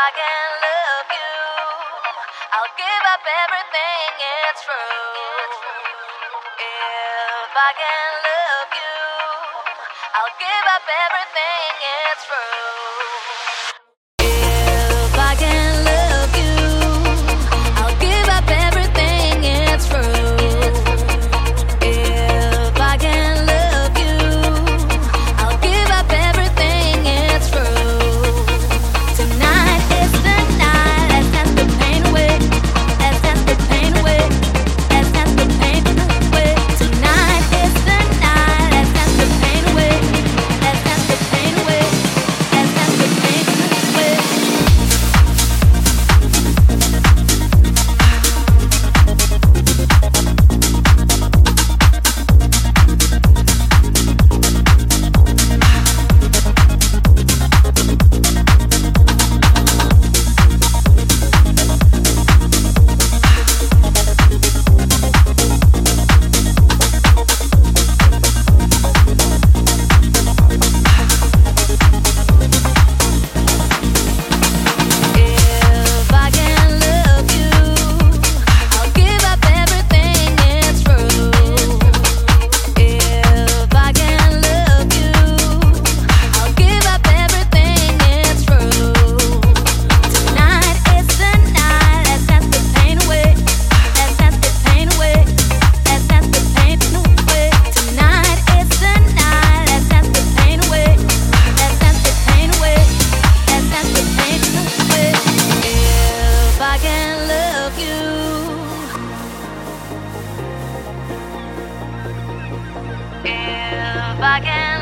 I can love you. I'll give up everything, it's true. If I can love you, I'll give up everything, it's true. If I can